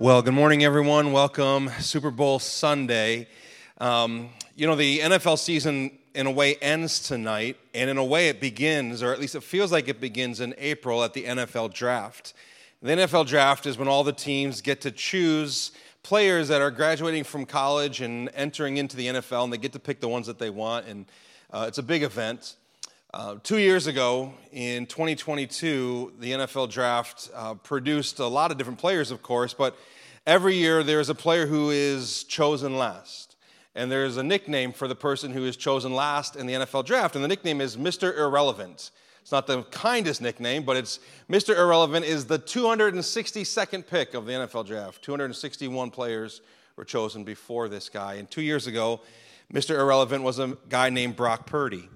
Well, good morning, everyone. Welcome, Super Bowl Sunday. Um, you know, the NFL season, in a way, ends tonight, and in a way, it begins, or at least it feels like it begins in April at the NFL draft. The NFL draft is when all the teams get to choose players that are graduating from college and entering into the NFL, and they get to pick the ones that they want, and uh, it's a big event. Uh, two years ago, in 2022, the NFL draft uh, produced a lot of different players, of course, but every year there's a player who is chosen last. And there's a nickname for the person who is chosen last in the NFL draft, and the nickname is Mr. Irrelevant. It's not the kindest nickname, but it's Mr. Irrelevant is the 262nd pick of the NFL draft. 261 players were chosen before this guy. And two years ago, Mr. Irrelevant was a guy named Brock Purdy.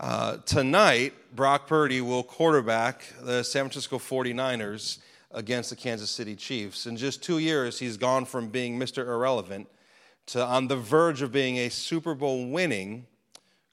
Uh, tonight, Brock Purdy will quarterback the San Francisco 49ers against the Kansas City Chiefs. In just two years, he's gone from being Mr. Irrelevant to on the verge of being a Super Bowl winning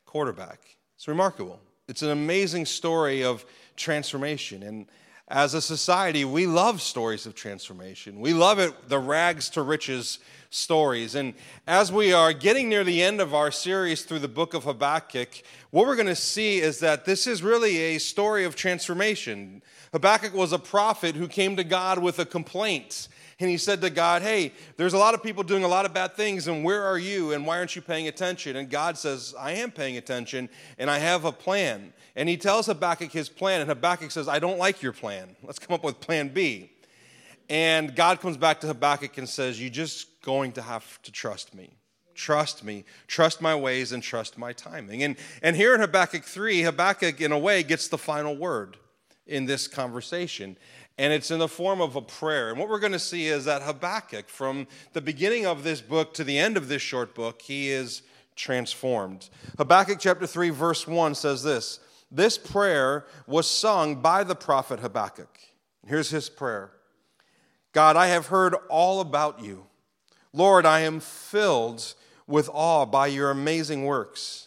quarterback. It's remarkable. It's an amazing story of transformation. And as a society, we love stories of transformation. We love it, the rags to riches stories. And as we are getting near the end of our series through the book of Habakkuk, what we're going to see is that this is really a story of transformation. Habakkuk was a prophet who came to God with a complaint. And he said to God, Hey, there's a lot of people doing a lot of bad things, and where are you? And why aren't you paying attention? And God says, I am paying attention, and I have a plan. And he tells Habakkuk his plan, and Habakkuk says, I don't like your plan. Let's come up with plan B. And God comes back to Habakkuk and says, You're just going to have to trust me. Trust me, trust my ways, and trust my timing. And, and here in Habakkuk 3, Habakkuk, in a way, gets the final word in this conversation. And it's in the form of a prayer. And what we're going to see is that Habakkuk, from the beginning of this book to the end of this short book, he is transformed. Habakkuk chapter 3, verse 1 says this This prayer was sung by the prophet Habakkuk. Here's his prayer God, I have heard all about you. Lord, I am filled with awe by your amazing works.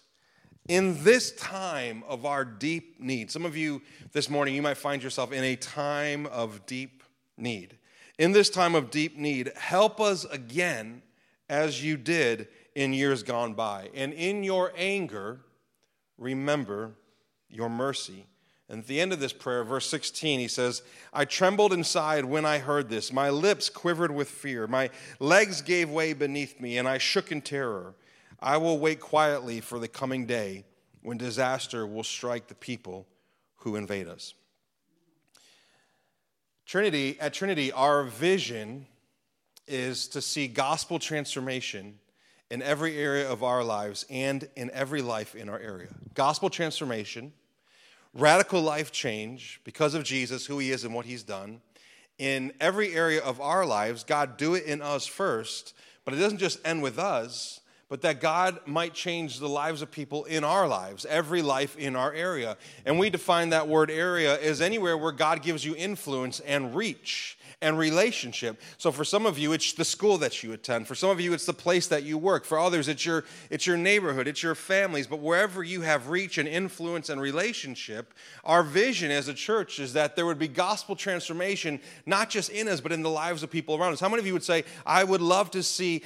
In this time of our deep need, some of you this morning, you might find yourself in a time of deep need. In this time of deep need, help us again as you did in years gone by. And in your anger, remember your mercy. And at the end of this prayer, verse 16, he says, I trembled inside when I heard this. My lips quivered with fear. My legs gave way beneath me, and I shook in terror. I will wait quietly for the coming day when disaster will strike the people who invade us. Trinity, at Trinity, our vision is to see gospel transformation in every area of our lives and in every life in our area. Gospel transformation radical life change because of Jesus, who he is, and what he's done. In every area of our lives, God do it in us first, but it doesn't just end with us, but that God might change the lives of people in our lives, every life in our area. And we define that word area as anywhere where God gives you influence and reach and relationship. So for some of you, it's the school that you attend. For some of you, it's the place that you work. For others, it's your, it's your neighborhood, it's your families. But wherever you have reach and influence and relationship, our vision as a church is that there would be gospel transformation, not just in us, but in the lives of people around us. How many of you would say, I would love to see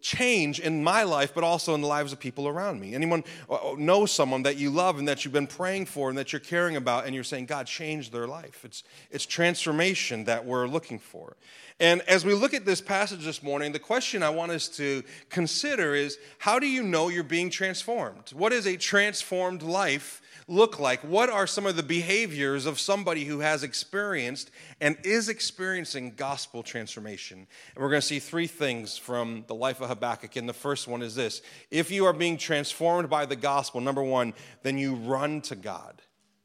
change in my life, but also in the lives of people around me? Anyone uh, uh, know someone that you love and that you've been praying for and that you're caring about, and you're saying, God, change their life? It's, it's transformation that we're looking looking for. And as we look at this passage this morning, the question I want us to consider is how do you know you're being transformed? What does a transformed life look like? What are some of the behaviors of somebody who has experienced and is experiencing gospel transformation? And we're going to see three things from the life of Habakkuk. And the first one is this if you are being transformed by the gospel, number one, then you run to God.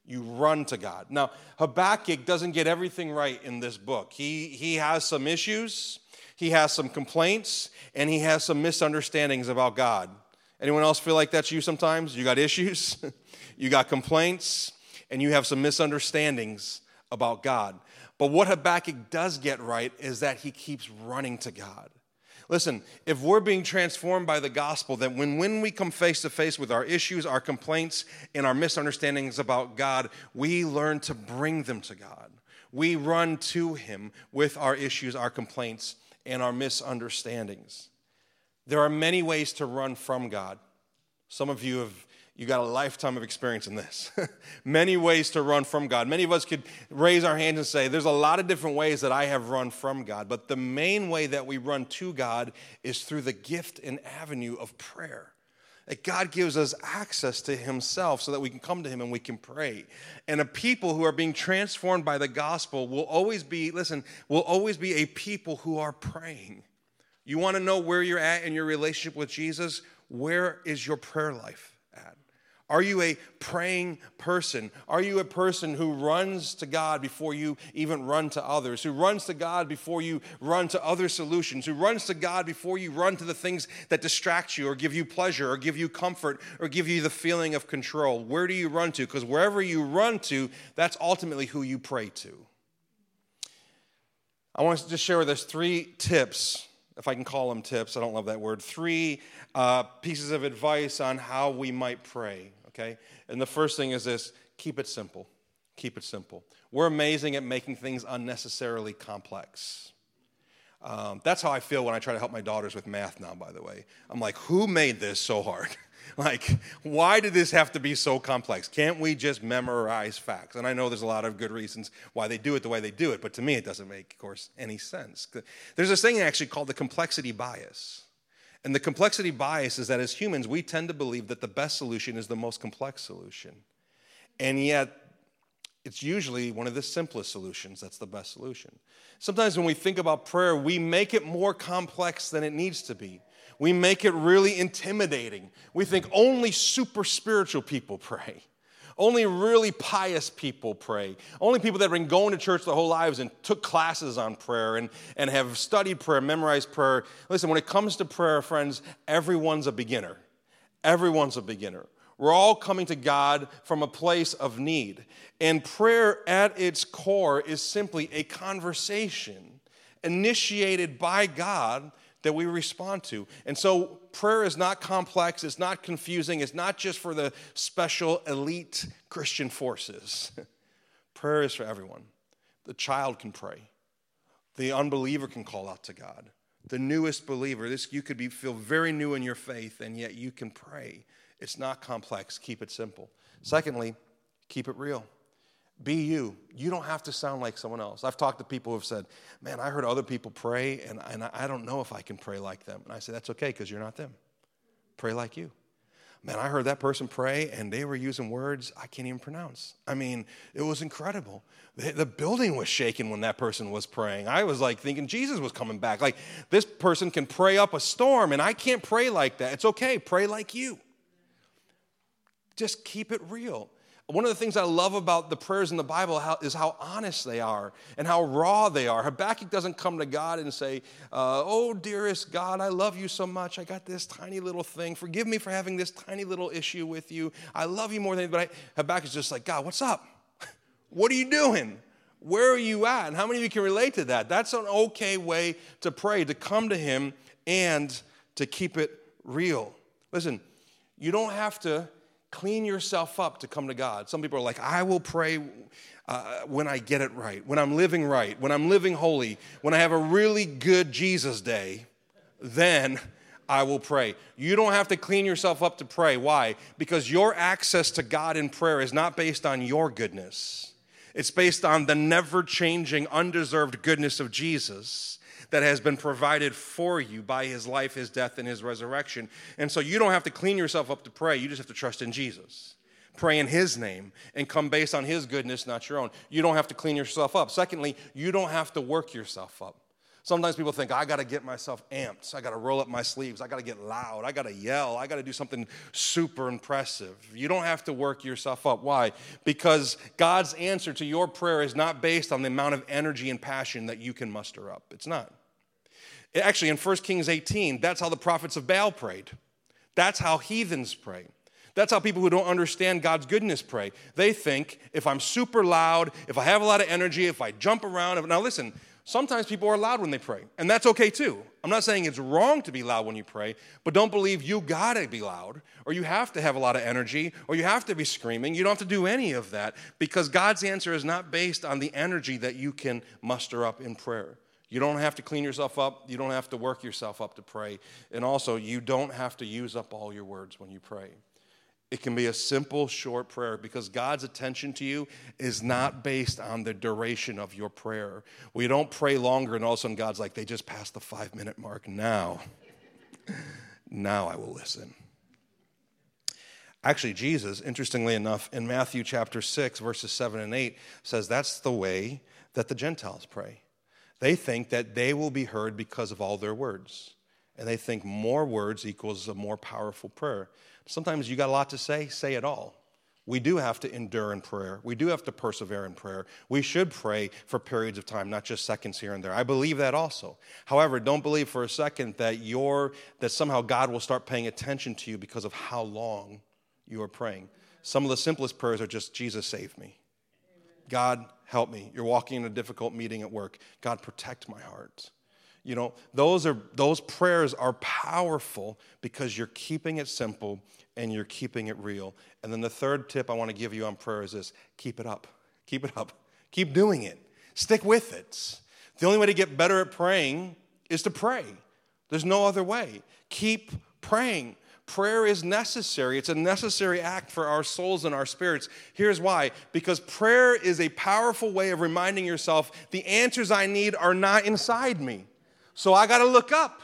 You run to God. Now, Habakkuk doesn't get everything right in this book. He, he has some issues, he has some complaints, and he has some misunderstandings about God. Anyone else feel like that's you sometimes? You got issues, you got complaints, and you have some misunderstandings about God. But what Habakkuk does get right is that he keeps running to God. Listen, if we're being transformed by the gospel, then when, when we come face to face with our issues, our complaints, and our misunderstandings about God, we learn to bring them to God. We run to Him with our issues, our complaints, and our misunderstandings. There are many ways to run from God. Some of you have you got a lifetime of experience in this. Many ways to run from God. Many of us could raise our hands and say, There's a lot of different ways that I have run from God, but the main way that we run to God is through the gift and avenue of prayer. That God gives us access to Himself so that we can come to Him and we can pray. And a people who are being transformed by the gospel will always be, listen, will always be a people who are praying. You want to know where you're at in your relationship with Jesus? Where is your prayer life? Are you a praying person? Are you a person who runs to God before you even run to others? Who runs to God before you run to other solutions? Who runs to God before you run to the things that distract you or give you pleasure or give you comfort or give you the feeling of control? Where do you run to? Because wherever you run to, that's ultimately who you pray to. I want to just share with us three tips, if I can call them tips. I don't love that word. Three uh, pieces of advice on how we might pray okay? And the first thing is this keep it simple. Keep it simple. We're amazing at making things unnecessarily complex. Um, that's how I feel when I try to help my daughters with math now, by the way. I'm like, who made this so hard? like, why did this have to be so complex? Can't we just memorize facts? And I know there's a lot of good reasons why they do it the way they do it, but to me, it doesn't make, of course, any sense. There's this thing actually called the complexity bias. And the complexity bias is that as humans, we tend to believe that the best solution is the most complex solution. And yet, it's usually one of the simplest solutions that's the best solution. Sometimes when we think about prayer, we make it more complex than it needs to be. We make it really intimidating. We think only super spiritual people pray. Only really pious people pray. Only people that have been going to church their whole lives and took classes on prayer and, and have studied prayer, memorized prayer. Listen, when it comes to prayer, friends, everyone's a beginner. Everyone's a beginner. We're all coming to God from a place of need. And prayer at its core is simply a conversation initiated by God that we respond to. And so prayer is not complex, it's not confusing, it's not just for the special elite Christian forces. prayer is for everyone. The child can pray. The unbeliever can call out to God. The newest believer, this you could be feel very new in your faith and yet you can pray. It's not complex, keep it simple. Secondly, keep it real. Be you. You don't have to sound like someone else. I've talked to people who have said, Man, I heard other people pray, and, and I don't know if I can pray like them. And I say, That's okay, because you're not them. Pray like you. Man, I heard that person pray, and they were using words I can't even pronounce. I mean, it was incredible. The, the building was shaking when that person was praying. I was like thinking Jesus was coming back. Like, this person can pray up a storm, and I can't pray like that. It's okay, pray like you. Just keep it real. One of the things I love about the prayers in the Bible is how honest they are and how raw they are. Habakkuk doesn't come to God and say, uh, Oh, dearest God, I love you so much. I got this tiny little thing. Forgive me for having this tiny little issue with you. I love you more than anybody. Habakkuk's just like, God, what's up? what are you doing? Where are you at? And how many of you can relate to that? That's an okay way to pray, to come to Him and to keep it real. Listen, you don't have to clean yourself up to come to God. Some people are like, I will pray uh, when I get it right, when I'm living right, when I'm living holy, when I have a really good Jesus day, then I will pray. You don't have to clean yourself up to pray. Why? Because your access to God in prayer is not based on your goodness. It's based on the never changing, undeserved goodness of Jesus that has been provided for you by his life, his death, and his resurrection. And so you don't have to clean yourself up to pray, you just have to trust in Jesus. Pray in his name and come based on his goodness, not your own. You don't have to clean yourself up. Secondly, you don't have to work yourself up. Sometimes people think, I got to get myself amped. I got to roll up my sleeves. I got to get loud. I got to yell. I got to do something super impressive. You don't have to work yourself up. Why? Because God's answer to your prayer is not based on the amount of energy and passion that you can muster up. It's not. Actually, in 1 Kings 18, that's how the prophets of Baal prayed. That's how heathens pray. That's how people who don't understand God's goodness pray. They think if I'm super loud, if I have a lot of energy, if I jump around. Now, listen, Sometimes people are loud when they pray, and that's okay too. I'm not saying it's wrong to be loud when you pray, but don't believe you gotta be loud, or you have to have a lot of energy, or you have to be screaming. You don't have to do any of that because God's answer is not based on the energy that you can muster up in prayer. You don't have to clean yourself up, you don't have to work yourself up to pray, and also you don't have to use up all your words when you pray. It can be a simple, short prayer because God's attention to you is not based on the duration of your prayer. We don't pray longer, and all of a sudden God's like, they just passed the five minute mark. Now, now I will listen. Actually, Jesus, interestingly enough, in Matthew chapter 6, verses 7 and 8, says that's the way that the Gentiles pray. They think that they will be heard because of all their words. And they think more words equals a more powerful prayer. Sometimes you got a lot to say, say it all. We do have to endure in prayer. We do have to persevere in prayer. We should pray for periods of time, not just seconds here and there. I believe that also. However, don't believe for a second that you're that somehow God will start paying attention to you because of how long you are praying. Some of the simplest prayers are just Jesus save me. God help me. You're walking in a difficult meeting at work. God protect my heart. You know, those are those prayers are powerful because you're keeping it simple and you're keeping it real. And then the third tip I want to give you on prayer is this keep it up. Keep it up. Keep doing it. Stick with it. The only way to get better at praying is to pray. There's no other way. Keep praying. Prayer is necessary. It's a necessary act for our souls and our spirits. Here's why because prayer is a powerful way of reminding yourself the answers I need are not inside me. So I got to look up,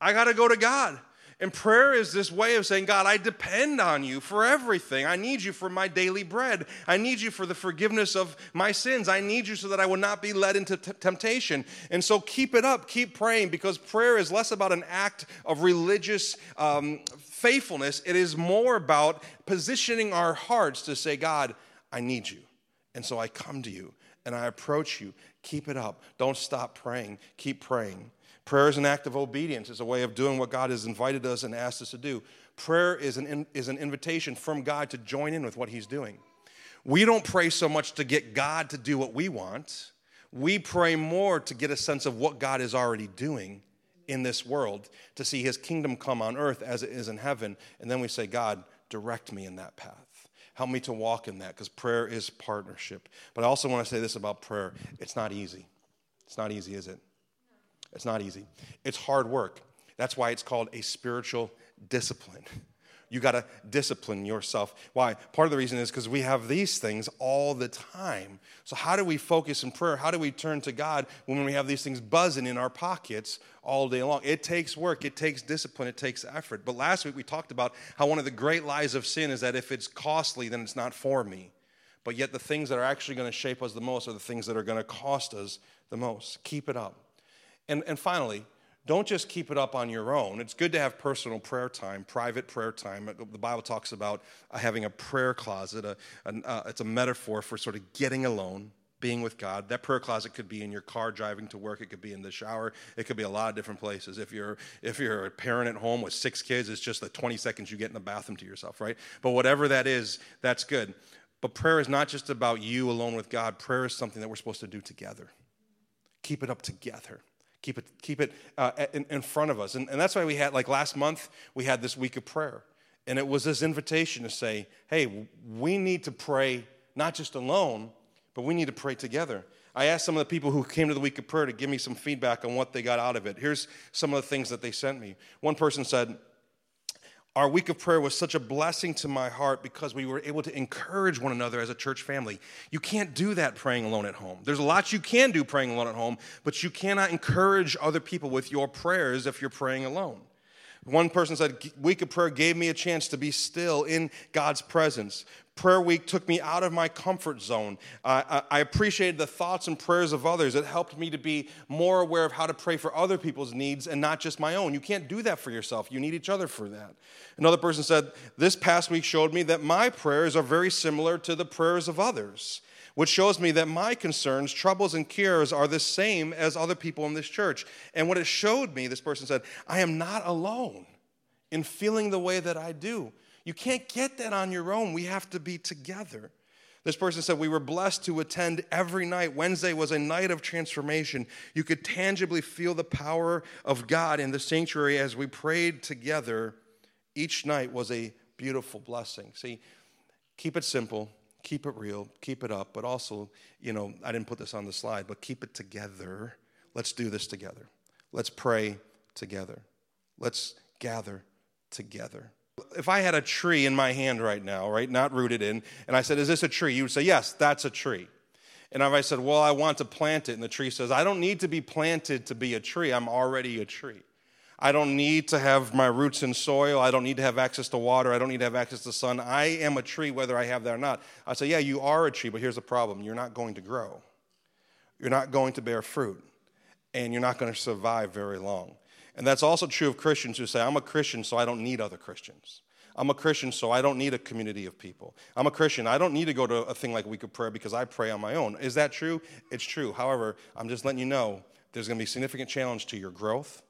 I got to go to God. And prayer is this way of saying, God, I depend on you for everything. I need you for my daily bread. I need you for the forgiveness of my sins. I need you so that I will not be led into t- temptation. And so keep it up, keep praying, because prayer is less about an act of religious um, faithfulness. It is more about positioning our hearts to say, God, I need you. And so I come to you and I approach you. Keep it up. Don't stop praying. Keep praying. Prayer is an act of obedience, it's a way of doing what God has invited us and asked us to do. Prayer is an, is an invitation from God to join in with what He's doing. We don't pray so much to get God to do what we want, we pray more to get a sense of what God is already doing in this world, to see His kingdom come on earth as it is in heaven. And then we say, God, direct me in that path. Help me to walk in that because prayer is partnership. But I also want to say this about prayer it's not easy. It's not easy, is it? It's not easy. It's hard work. That's why it's called a spiritual discipline. You got to discipline yourself. Why? Part of the reason is because we have these things all the time. So, how do we focus in prayer? How do we turn to God when we have these things buzzing in our pockets all day long? It takes work, it takes discipline, it takes effort. But last week we talked about how one of the great lies of sin is that if it's costly, then it's not for me. But yet, the things that are actually going to shape us the most are the things that are going to cost us the most. Keep it up. And, and finally, don't just keep it up on your own. It's good to have personal prayer time, private prayer time. The Bible talks about uh, having a prayer closet. A, a, uh, it's a metaphor for sort of getting alone, being with God. That prayer closet could be in your car driving to work. It could be in the shower. It could be a lot of different places. If you're if you're a parent at home with six kids, it's just the 20 seconds you get in the bathroom to yourself, right? But whatever that is, that's good. But prayer is not just about you alone with God. Prayer is something that we're supposed to do together. Keep it up together. Keep it, keep it uh, in, in, front of us. And, and that's why we had, like last month, we had this week of prayer. And it was this invitation to say, hey, we need to pray not just alone, but we need to pray together. I asked some of the people who came to the week of prayer to give me some feedback on what they got out of it. Here's some of the things that they sent me. One person said, our week of prayer was such a blessing to my heart because we were able to encourage one another as a church family. You can't do that praying alone at home. There's a lot you can do praying alone at home, but you cannot encourage other people with your prayers if you're praying alone. One person said, Week of prayer gave me a chance to be still in God's presence. Prayer week took me out of my comfort zone. Uh, I appreciated the thoughts and prayers of others. It helped me to be more aware of how to pray for other people's needs and not just my own. You can't do that for yourself, you need each other for that. Another person said, This past week showed me that my prayers are very similar to the prayers of others, which shows me that my concerns, troubles, and cares are the same as other people in this church. And what it showed me, this person said, I am not alone in feeling the way that I do. You can't get that on your own. We have to be together. This person said, We were blessed to attend every night. Wednesday was a night of transformation. You could tangibly feel the power of God in the sanctuary as we prayed together. Each night was a beautiful blessing. See, keep it simple, keep it real, keep it up, but also, you know, I didn't put this on the slide, but keep it together. Let's do this together. Let's pray together. Let's gather together. If I had a tree in my hand right now, right, not rooted in, and I said, Is this a tree? You would say, Yes, that's a tree. And if I said, Well, I want to plant it, and the tree says, I don't need to be planted to be a tree, I'm already a tree. I don't need to have my roots in soil. I don't need to have access to water. I don't need to have access to sun. I am a tree whether I have that or not. I say, Yeah, you are a tree, but here's the problem you're not going to grow, you're not going to bear fruit, and you're not going to survive very long. And that's also true of Christians who say, I'm a Christian, so I don't need other Christians. I'm a Christian, so I don't need a community of people. I'm a Christian. I don't need to go to a thing like Week of Prayer because I pray on my own. Is that true? It's true. However, I'm just letting you know there's going to be significant challenge to your growth,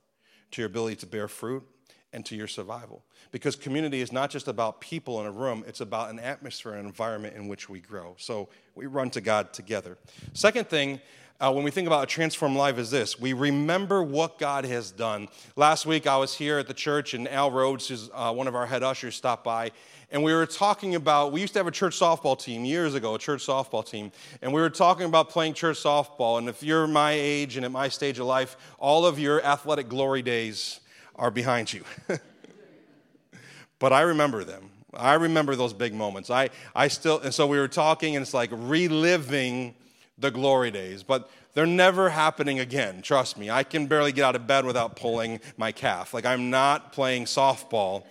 to your ability to bear fruit, and to your survival. Because community is not just about people in a room, it's about an atmosphere, an environment in which we grow. So we run to God together. Second thing, uh, when we think about a transformed life is this we remember what God has done. Last week I was here at the church, and Al Rhodes, who's uh, one of our head ushers, stopped by. And we were talking about, we used to have a church softball team years ago, a church softball team. And we were talking about playing church softball. And if you're my age and at my stage of life, all of your athletic glory days are behind you. but I remember them. I remember those big moments. I, I still, and so we were talking, and it's like reliving the glory days, but they're never happening again. Trust me. I can barely get out of bed without pulling my calf. Like I'm not playing softball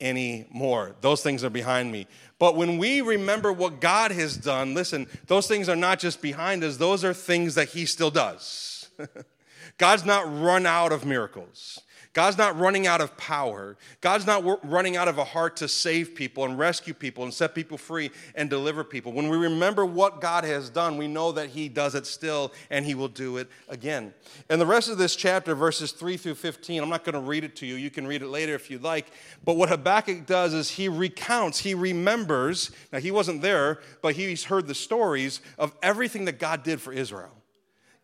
anymore. Those things are behind me. But when we remember what God has done, listen, those things are not just behind us, those are things that He still does. God's not run out of miracles. God's not running out of power. God's not running out of a heart to save people and rescue people and set people free and deliver people. When we remember what God has done, we know that He does it still and He will do it again. And the rest of this chapter, verses 3 through 15, I'm not going to read it to you. You can read it later if you'd like. But what Habakkuk does is he recounts, he remembers. Now, he wasn't there, but he's heard the stories of everything that God did for Israel,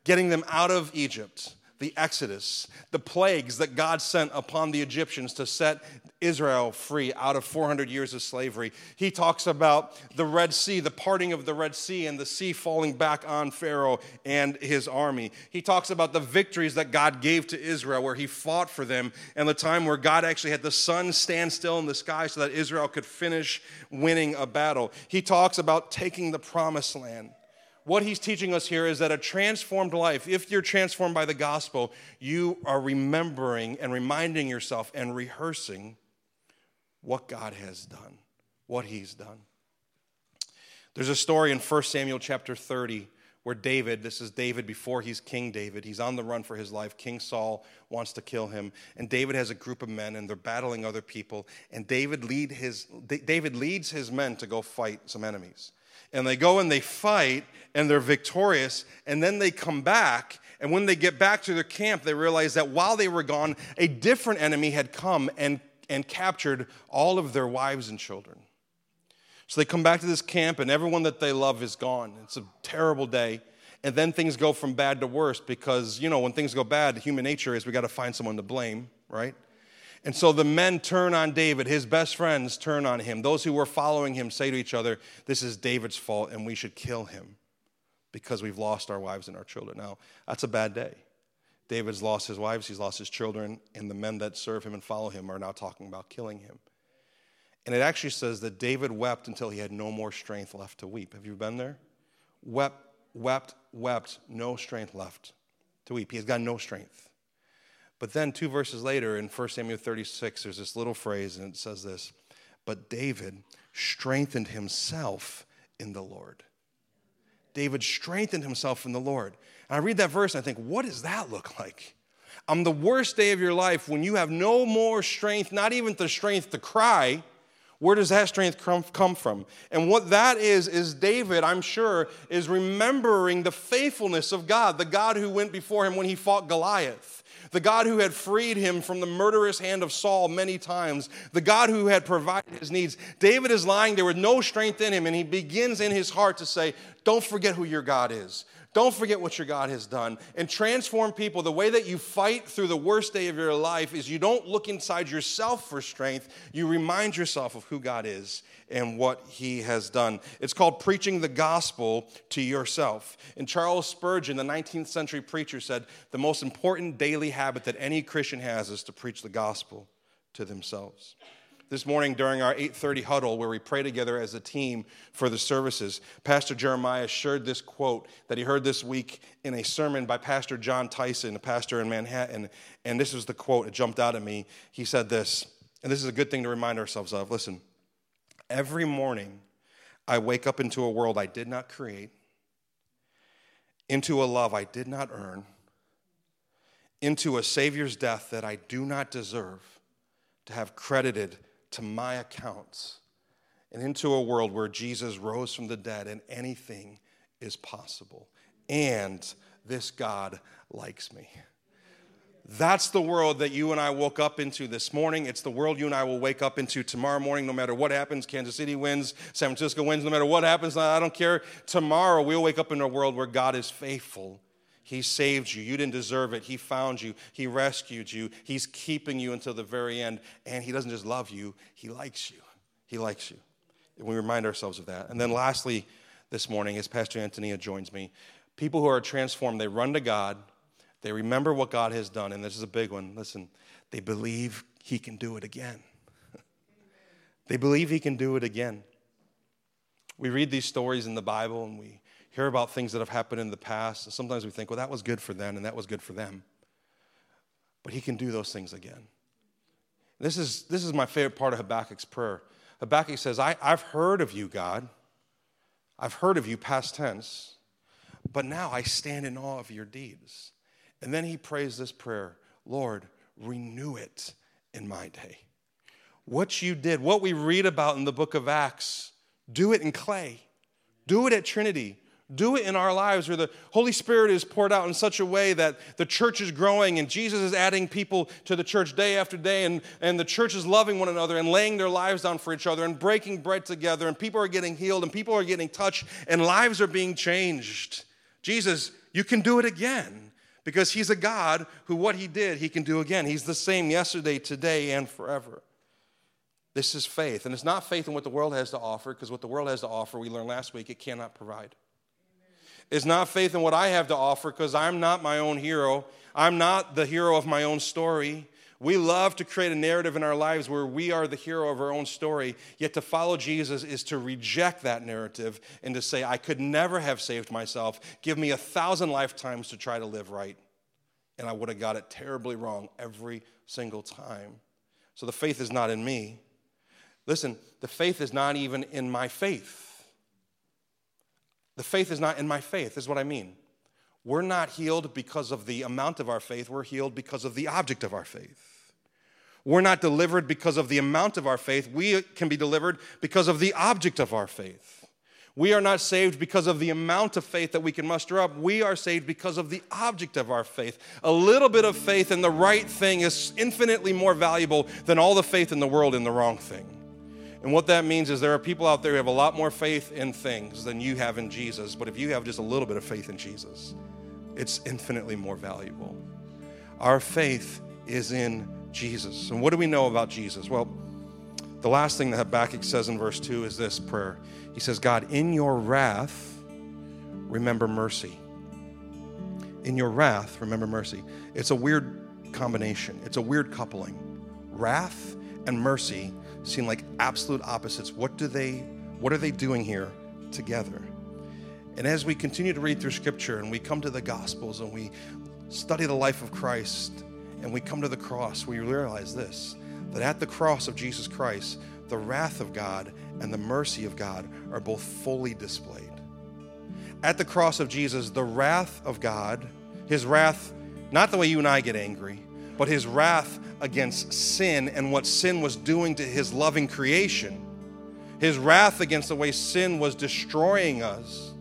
getting them out of Egypt the Exodus, the plagues that God sent upon the Egyptians to set Israel free out of 400 years of slavery. He talks about the Red Sea, the parting of the Red Sea, and the sea falling back on Pharaoh and his army. He talks about the victories that God gave to Israel, where he fought for them, and the time where God actually had the sun stand still in the sky so that Israel could finish winning a battle. He talks about taking the promised land what he's teaching us here is that a transformed life, if you're transformed by the gospel, you are remembering and reminding yourself and rehearsing what God has done, what he's done. There's a story in 1 Samuel chapter 30 where David, this is David before he's King David, he's on the run for his life. King Saul wants to kill him, and David has a group of men and they're battling other people, and David lead his David leads his men to go fight some enemies and they go and they fight and they're victorious and then they come back and when they get back to their camp they realize that while they were gone a different enemy had come and, and captured all of their wives and children. So they come back to this camp and everyone that they love is gone. It's a terrible day and then things go from bad to worse because you know when things go bad human nature is we got to find someone to blame right and so the men turn on David. His best friends turn on him. Those who were following him say to each other, This is David's fault and we should kill him because we've lost our wives and our children. Now, that's a bad day. David's lost his wives, he's lost his children, and the men that serve him and follow him are now talking about killing him. And it actually says that David wept until he had no more strength left to weep. Have you been there? Wept, wept, wept, no strength left to weep. He has got no strength. But then, two verses later, in 1 Samuel 36, there's this little phrase, and it says this But David strengthened himself in the Lord. David strengthened himself in the Lord. And I read that verse and I think, what does that look like? On the worst day of your life, when you have no more strength, not even the strength to cry, Where does that strength come from? And what that is, is David, I'm sure, is remembering the faithfulness of God, the God who went before him when he fought Goliath, the God who had freed him from the murderous hand of Saul many times, the God who had provided his needs. David is lying there with no strength in him, and he begins in his heart to say, Don't forget who your God is. Don't forget what your God has done and transform people. The way that you fight through the worst day of your life is you don't look inside yourself for strength. You remind yourself of who God is and what he has done. It's called preaching the gospel to yourself. And Charles Spurgeon, the 19th century preacher, said the most important daily habit that any Christian has is to preach the gospel to themselves this morning during our 8:30 huddle where we pray together as a team for the services. Pastor jeremiah shared this quote that he heard this week in a sermon by pastor Jon tyson a pastor in manhattan and this was the quote. It jumped out at me. He said this and this is a good thing to remind ourselves of. Listen every morning i wake up into a world i did not create into a love i did not earn into a savior's death that i do not deserve to have credited to my accounts and into a world where Jesus rose from the dead and anything is possible. And this God likes me. That's the world that you and I woke up into this morning. It's the world you and I will wake up into tomorrow morning, no matter what happens. Kansas City wins, San Francisco wins, no matter what happens. I don't care. Tomorrow we'll wake up in a world where God is faithful he saved you. You didn't deserve it. He found you. He rescued you. He's keeping you until the very end. And He doesn't just love you, He likes you. He likes you. And we remind ourselves of that. And then lastly, this morning, as Pastor Antonia joins me, people who are transformed, they run to God, they remember what God has done. And this is a big one. Listen, they believe He can do it again. they believe He can do it again. We read these stories in the Bible and we hear about things that have happened in the past, sometimes we think, well, that was good for them and that was good for them. But he can do those things again. This is, this is my favorite part of Habakkuk's prayer. Habakkuk says, I, I've heard of you, God. I've heard of you, past tense, but now I stand in awe of your deeds. And then he prays this prayer Lord, renew it in my day. What you did, what we read about in the book of Acts, do it in clay, do it at Trinity, do it in our lives where the Holy Spirit is poured out in such a way that the church is growing and Jesus is adding people to the church day after day, and, and the church is loving one another and laying their lives down for each other and breaking bread together, and people are getting healed and people are getting touched and lives are being changed. Jesus, you can do it again because He's a God who, what He did, He can do again. He's the same yesterday, today, and forever. This is faith. And it's not faith in what the world has to offer, because what the world has to offer, we learned last week, it cannot provide is not faith in what I have to offer because I'm not my own hero. I'm not the hero of my own story. We love to create a narrative in our lives where we are the hero of our own story, yet to follow Jesus is to reject that narrative and to say, I could never have saved myself. Give me a thousand lifetimes to try to live right. And I would have got it terribly wrong every single time. So the faith is not in me. Listen, the faith is not even in my faith. The faith is not in my faith, is what I mean. We're not healed because of the amount of our faith, we're healed because of the object of our faith. We're not delivered because of the amount of our faith, we can be delivered because of the object of our faith. We are not saved because of the amount of faith that we can muster up. We are saved because of the object of our faith. A little bit of faith in the right thing is infinitely more valuable than all the faith in the world in the wrong thing. And what that means is there are people out there who have a lot more faith in things than you have in Jesus. But if you have just a little bit of faith in Jesus, it's infinitely more valuable. Our faith is in Jesus. And what do we know about Jesus? Well, the last thing that Habakkuk says in verse 2 is this prayer. He says, God, in your wrath, remember mercy. In your wrath, remember mercy. It's a weird combination, it's a weird coupling. Wrath and mercy seem like absolute opposites. What do they what are they doing here together? And as we continue to read through scripture and we come to the gospels and we study the life of Christ and we come to the cross, we realize this that at the cross of Jesus Christ, the wrath of God and the mercy of God are both fully displayed. At the cross of Jesus, the wrath of God, his wrath, not the way you and I get angry, but his wrath against sin and what sin was doing to his loving creation his wrath against the way sin was destroying us,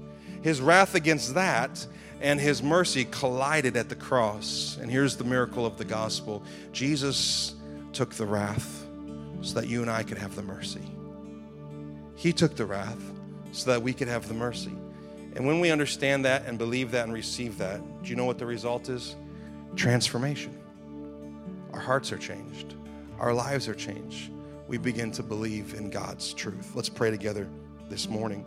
his wrath against that and his mercy collided at the cross. And here's the miracle of the gospel Jesus took the wrath so that you and I could have the mercy. He took the wrath so that we could have the mercy. And when we understand that and believe that and receive that, do you know what the result is? Transformation. Our hearts are changed, our lives are changed. We begin to believe in God's truth. Let's pray together this morning.